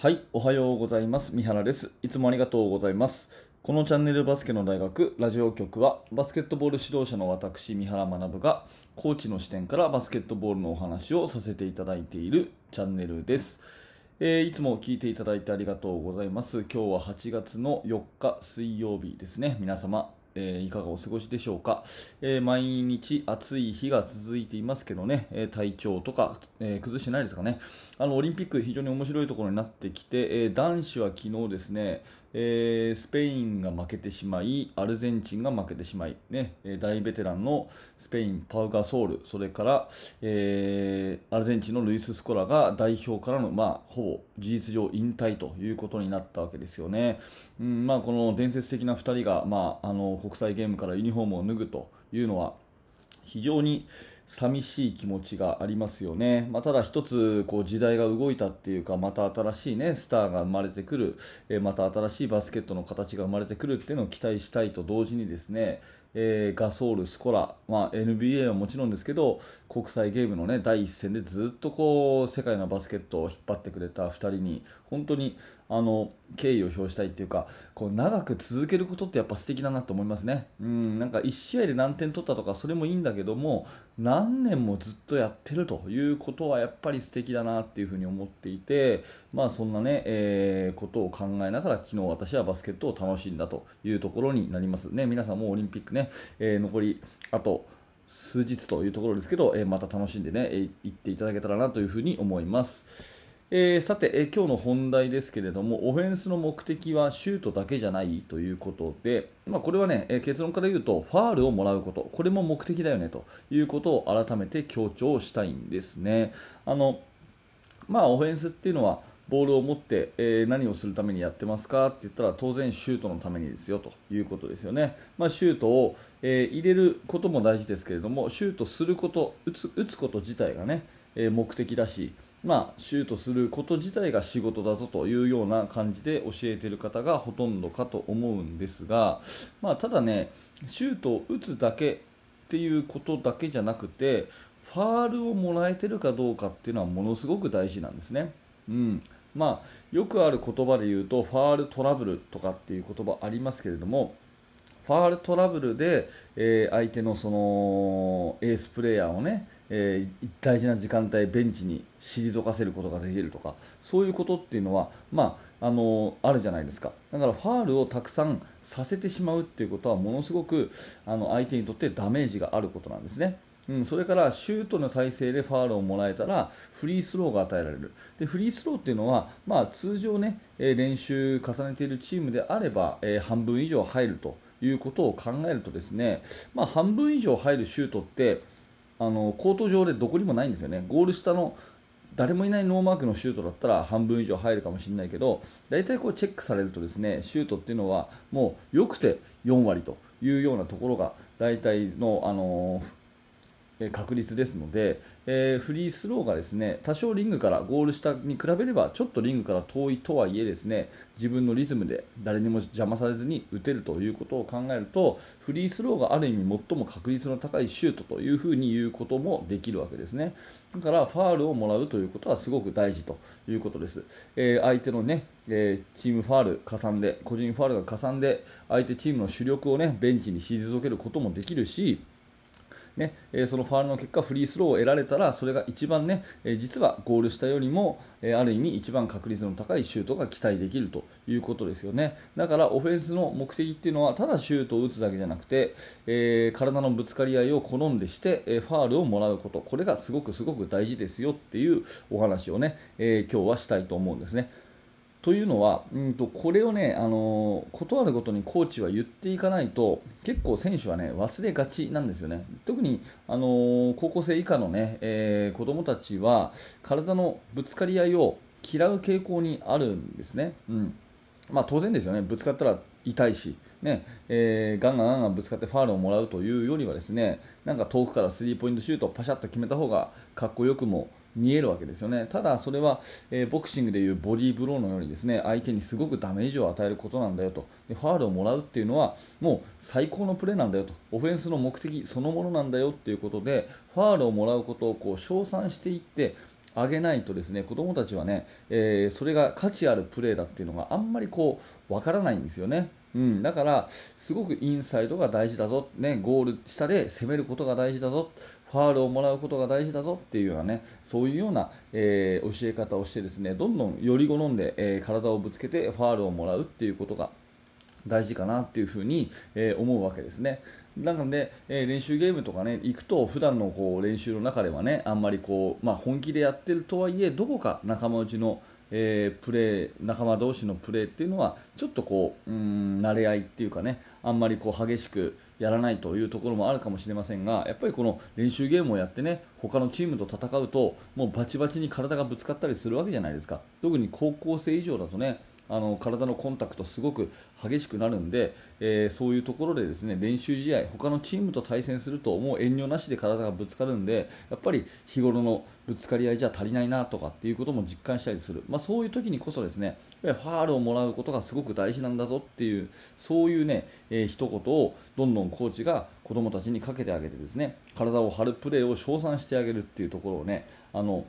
はい、おはようございます。三原です。いつもありがとうございます。このチャンネルバスケの大学ラジオ局はバスケットボール指導者の私、三原学がコーチの視点からバスケットボールのお話をさせていただいているチャンネルです。えーいつも聞いていただいてありがとうございます。今日は8月の4日水曜日ですね。皆様、えーいかがお過ごしでしょうか、えー毎日暑い日が続いていますけどね、えー体調とか、え崩してないですかね？あのオリンピック非常に面白いところになってきて、え男子は昨日ですね、えスペインが負けてしまいアルゼンチンが負けてしまい、ね大ベテランのスペインパウガソールそれから、えアルゼンチンのルイス・スコラが代表からの、まあ、ほぼ事実上引退ということになったわけですよね、うんまあ、この伝説的な2人が、まあ、あの国際ゲームからユニフォームを脱ぐというのは非常に寂しい気持ちがありますよね、まあ、ただ一つこう時代が動いたっていうかまた新しい、ね、スターが生まれてくる、えまた新しいバスケットの形が生まれてくるっていうのを期待したいと同時にですね、えーガソール、スコラ、まあ、NBA はもちろんですけど国際ゲームの、ね、第一線でずっとこう世界のバスケットを引っ張ってくれた2人に本当にあの敬意を表したいっていうかこう長く続けることってやっぱ素敵だなと思いますね。うんなんか1試合で何点取ったとかそれもいいんだけども何年もずっとやってるということはやっぱり素敵だなっていうふうに思っていて、まあ、そんなね、えーことを考えながら昨日私はバスケットを楽しんだというところになりますね。皆さんもオリンピックね、えー残りあと数日というところですけど、えーまた楽しんでね、えー行っていただけたらなというふうに思います。えーさて、えー今日の本題ですけれども、オフェンスの目的はシュートだけじゃないということで、まあ、これはね、えー結論から言うと、ファールをもらうこと、これも目的だよねということを改めて強調したいんですね。あのまあ、オフェンスっていうのはボールを持って、えー何をするためにやってますか？って言ったら当然シュートのためにですよということですよね、まあ、シュートを、えー入れることも大事ですけれどもシュートすること打つ打つこと自体がね、えー目的だし、まあ、シュートすること自体が仕事だぞというような感じで教えている方がほとんどかと思うんですが、まあ、ただねシュートを打つだけっていうことだけじゃなくてファールをもらえてるかどうかっていうのはものすごく大事なんですね。うんまあ、よくある言葉で言うとファールトラブルとかっていう言葉ありますけれどもファールトラブルで、えー相手のそのエースプレーヤーをね、えー大事な時間帯ベンチに退かせることができるとかそういうことっていうのは、まあ、あのあるじゃないですかだからファールをたくさんさせてしまうっていうことはものすごくあの相手にとってダメージがあることなんですね。うん、それからシュートの体勢でファールをもらえたらフリースローが与えられるでフリースローっていうのは、まあ、通常、ね、練習重ねているチームであれば、え半分以上入るということを考えるとですね、まあ、半分以上入るシュートってあのコート上でどこにもないんですよね。ゴール下の誰もいないノーマークのシュートだったら半分以上入るかもしれないけど大体こうチェックされるとですねシュートっていうのはもう良くて4割というようなところが大体の、あのー確率ですので、えーフリースローがですね多少リングからゴール下に比べればちょっとリングから遠いとはいえですね自分のリズムで誰にも邪魔されずに打てるということを考えるとフリースローがある意味最も確率の高いシュートというふうに言うこともできるわけですね。だからファールをもらうということはすごく大事ということです、えー相手のね、えーチームファール加算で個人ファールが加算で相手チームの主力をねベンチに退けることもできるしねえそのファールの結果フリースローを得られたらそれが一番ね、え実はゴール下よりも、えある意味一番確率の高いシュートが期待できるということですよねだからオフェンスの目的っていうのはただシュートを打つだけじゃなくて、えー体のぶつかり合いを好んでして、えファールをもらうことこれがすごくすごく大事ですよっていうお話をね、え今日はしたいと思うんですね。というのは、うんとこれをね、あの断るごとにコーチは言っていかないと結構選手はね忘れがちなんですよね。特に、あの高校生以下のね、えー子供たちは体のぶつかり合いを嫌う傾向にあるんですね。うんまあ、当然ですよね、ぶつかったら痛いし、ねえーガンガンガンガンぶつかってファールをもらうというよりはですねなんか遠くからスリーポイントシュートをパシャッと決めた方がかっこよくも見えるわけですよね。ただそれは、えーボクシングでいうボディーブローのようにですね相手にすごくダメージを与えることなんだよと。でファールをもらうっていうのはもう最高のプレーなんだよと。オフェンスの目的そのものなんだよっていうことでファールをもらうことをこう称賛していって上げないとですね子どもたちはね、えー、それが価値あるプレーだっていうのがあんまりこうわからないんですよね。うん、だから、すごくインサイドが大事だぞ、ね、ゴール下で攻めることが大事だぞ、ファールをもらうことが大事だぞっていうようなね、そういうような、えー、教え方をしてですね、どんどんより好んで、えー、体をぶつけてファールをもらうっていうことが大事かなっていうふうに、えー、思うわけですね。なので、えー、練習ゲームとかね行くと普段のこう練習の中ではねあんまりこう、まあ、本気でやってるとはいえどこか仲間内の、えー、プレー仲間同士のプレーっていうのはちょっとこううん慣れ合いっていうかねあんまりこう激しくやらないというところもあるかもしれませんがやっぱりこの練習ゲームをやってね他のチームと戦うともうバチバチに体がぶつかったりするわけじゃないですか。特に高校生以上だとねあの体のコンタクトすごく激しくなるんで、えー、そういうところでですね練習試合他のチームと対戦するともう遠慮なしで体がぶつかるんでやっぱり日頃のぶつかり合いじゃ足りないなとかっていうことも実感したりする、まあ、そういう時にこそですねファールをもらうことがすごく大事なんだぞっていうそういうね、えー、一言をどんどんコーチが子どもたちにかけてあげてですね体を張るプレーを称賛してあげるっていうところをねあの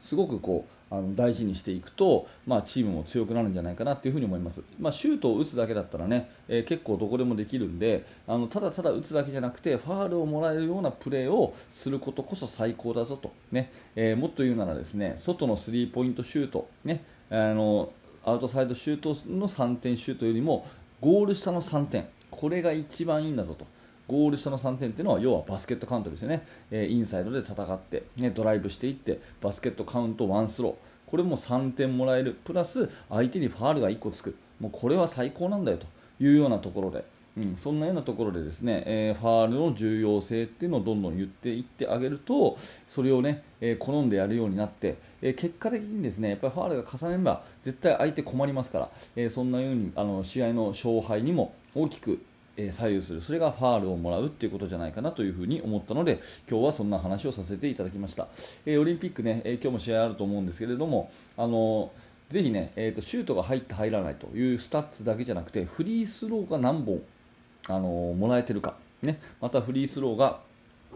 すごくこうあの大事にしていくと、まあ、チームも強くなるんじゃないかなというふに思います、まあ、シュートを打つだけだったらね、えー、結構どこでもできるんであのただただ打つだけじゃなくてファールをもらえるようなプレーをすることこそ最高だぞと、ねえー、もっと言うならですね外のスリーポイントシュート、ね、あのアウトサイドシュートの3点シュートよりもゴール下の3点これが一番いいんだぞと。ゴール下の3点というのは要はバスケットカウントですよね、え、インサイドで戦って、ね、ドライブしていってバスケットカウント1スロー。これも3点もらえる。プラス相手にファールが1個つく。もうこれは最高なんだよというようなところで、うん、そんなようなところでですね、えー、ファールの重要性っていうのをどんどん言っていってあげるとそれをね、えー、好んでやるようになって、えー、結果的にですねやっぱりファールが重ねれば絶対相手困りますから、えそんなようにあの試合の勝敗にも大きくえ左右する。それがファールをもらうっていうことじゃないかなというふに思ったので今日はそんな話をさせていただきました、えオリンピックね、え今日も試合あると思うんですけれどもあのぜひね、えーと、シュートが入って入らないというスタッツだけじゃなくてフリースローが何本あのもらえてるか、ね、またフリースローが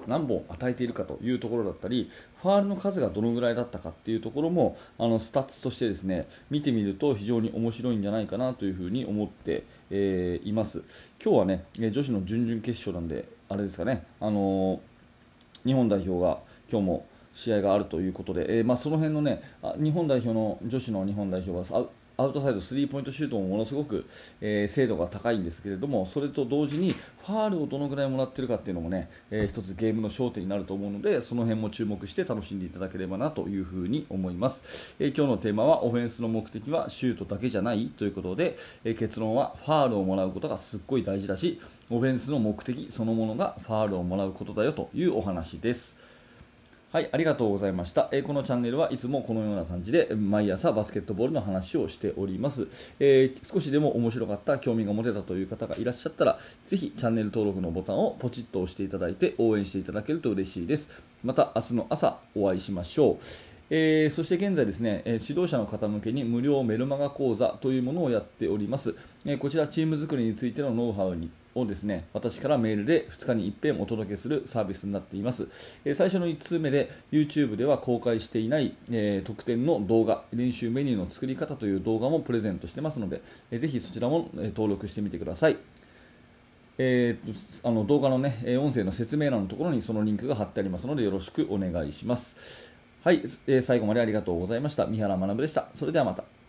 何本与えているかというところだったりファールの数がどのぐらいだったかっていうところもあのスタッツとしてですね見てみると非常に面白いんじゃないかなというふうに思って、えー、います。今日はね女子の準々決勝なんであれですかね、あのー、日本代表が今日も試合があるということで、えー、まあ、その辺のね日本代表の女子の日本代表はアウトサイドスリーポイントシュートもものすごく、えー、精度が高いんですけれどもそれと同時にファールをどのぐらいもらってるかっていうのもね、えー、一つゲームの焦点になると思うのでその辺も注目して楽しんでいただければなというふに思います、えー、今日のテーマはオフェンスの目的はシュートだけじゃないということで、え結論はファールをもらうことがすっごい大事だしオフェンスの目的そのものがファールをもらうことだよというお話です。はい、ありがとうございました、えー、このチャンネルはいつもこのような感じで毎朝バスケットボールの話をしております、えー、少しでも面白かった、興味が持てたという方がいらっしゃったらぜひチャンネル登録のボタンをポチッと押していただいて応援していただけると嬉しいです。また明日の朝お会いしましょう。えー、そして現在ですね、え指導者の方向けに無料メルマガ講座というものをやっております、えこちらチーム作りについてのノウハウにをですね私からメールで2日に一遍お届けするサービスになっています、え最初の1通目で YouTube では公開していない、え特典の動画練習メニューの作り方という動画もプレゼントしてますので、えぜひそちらも、え登録してみてくださいえー、あの動画の、ね、音声の説明欄のところにそのリンクが貼ってありますのでよろしくお願いします。はい、えー、最後までありがとうございました。三原学でした。それではまた。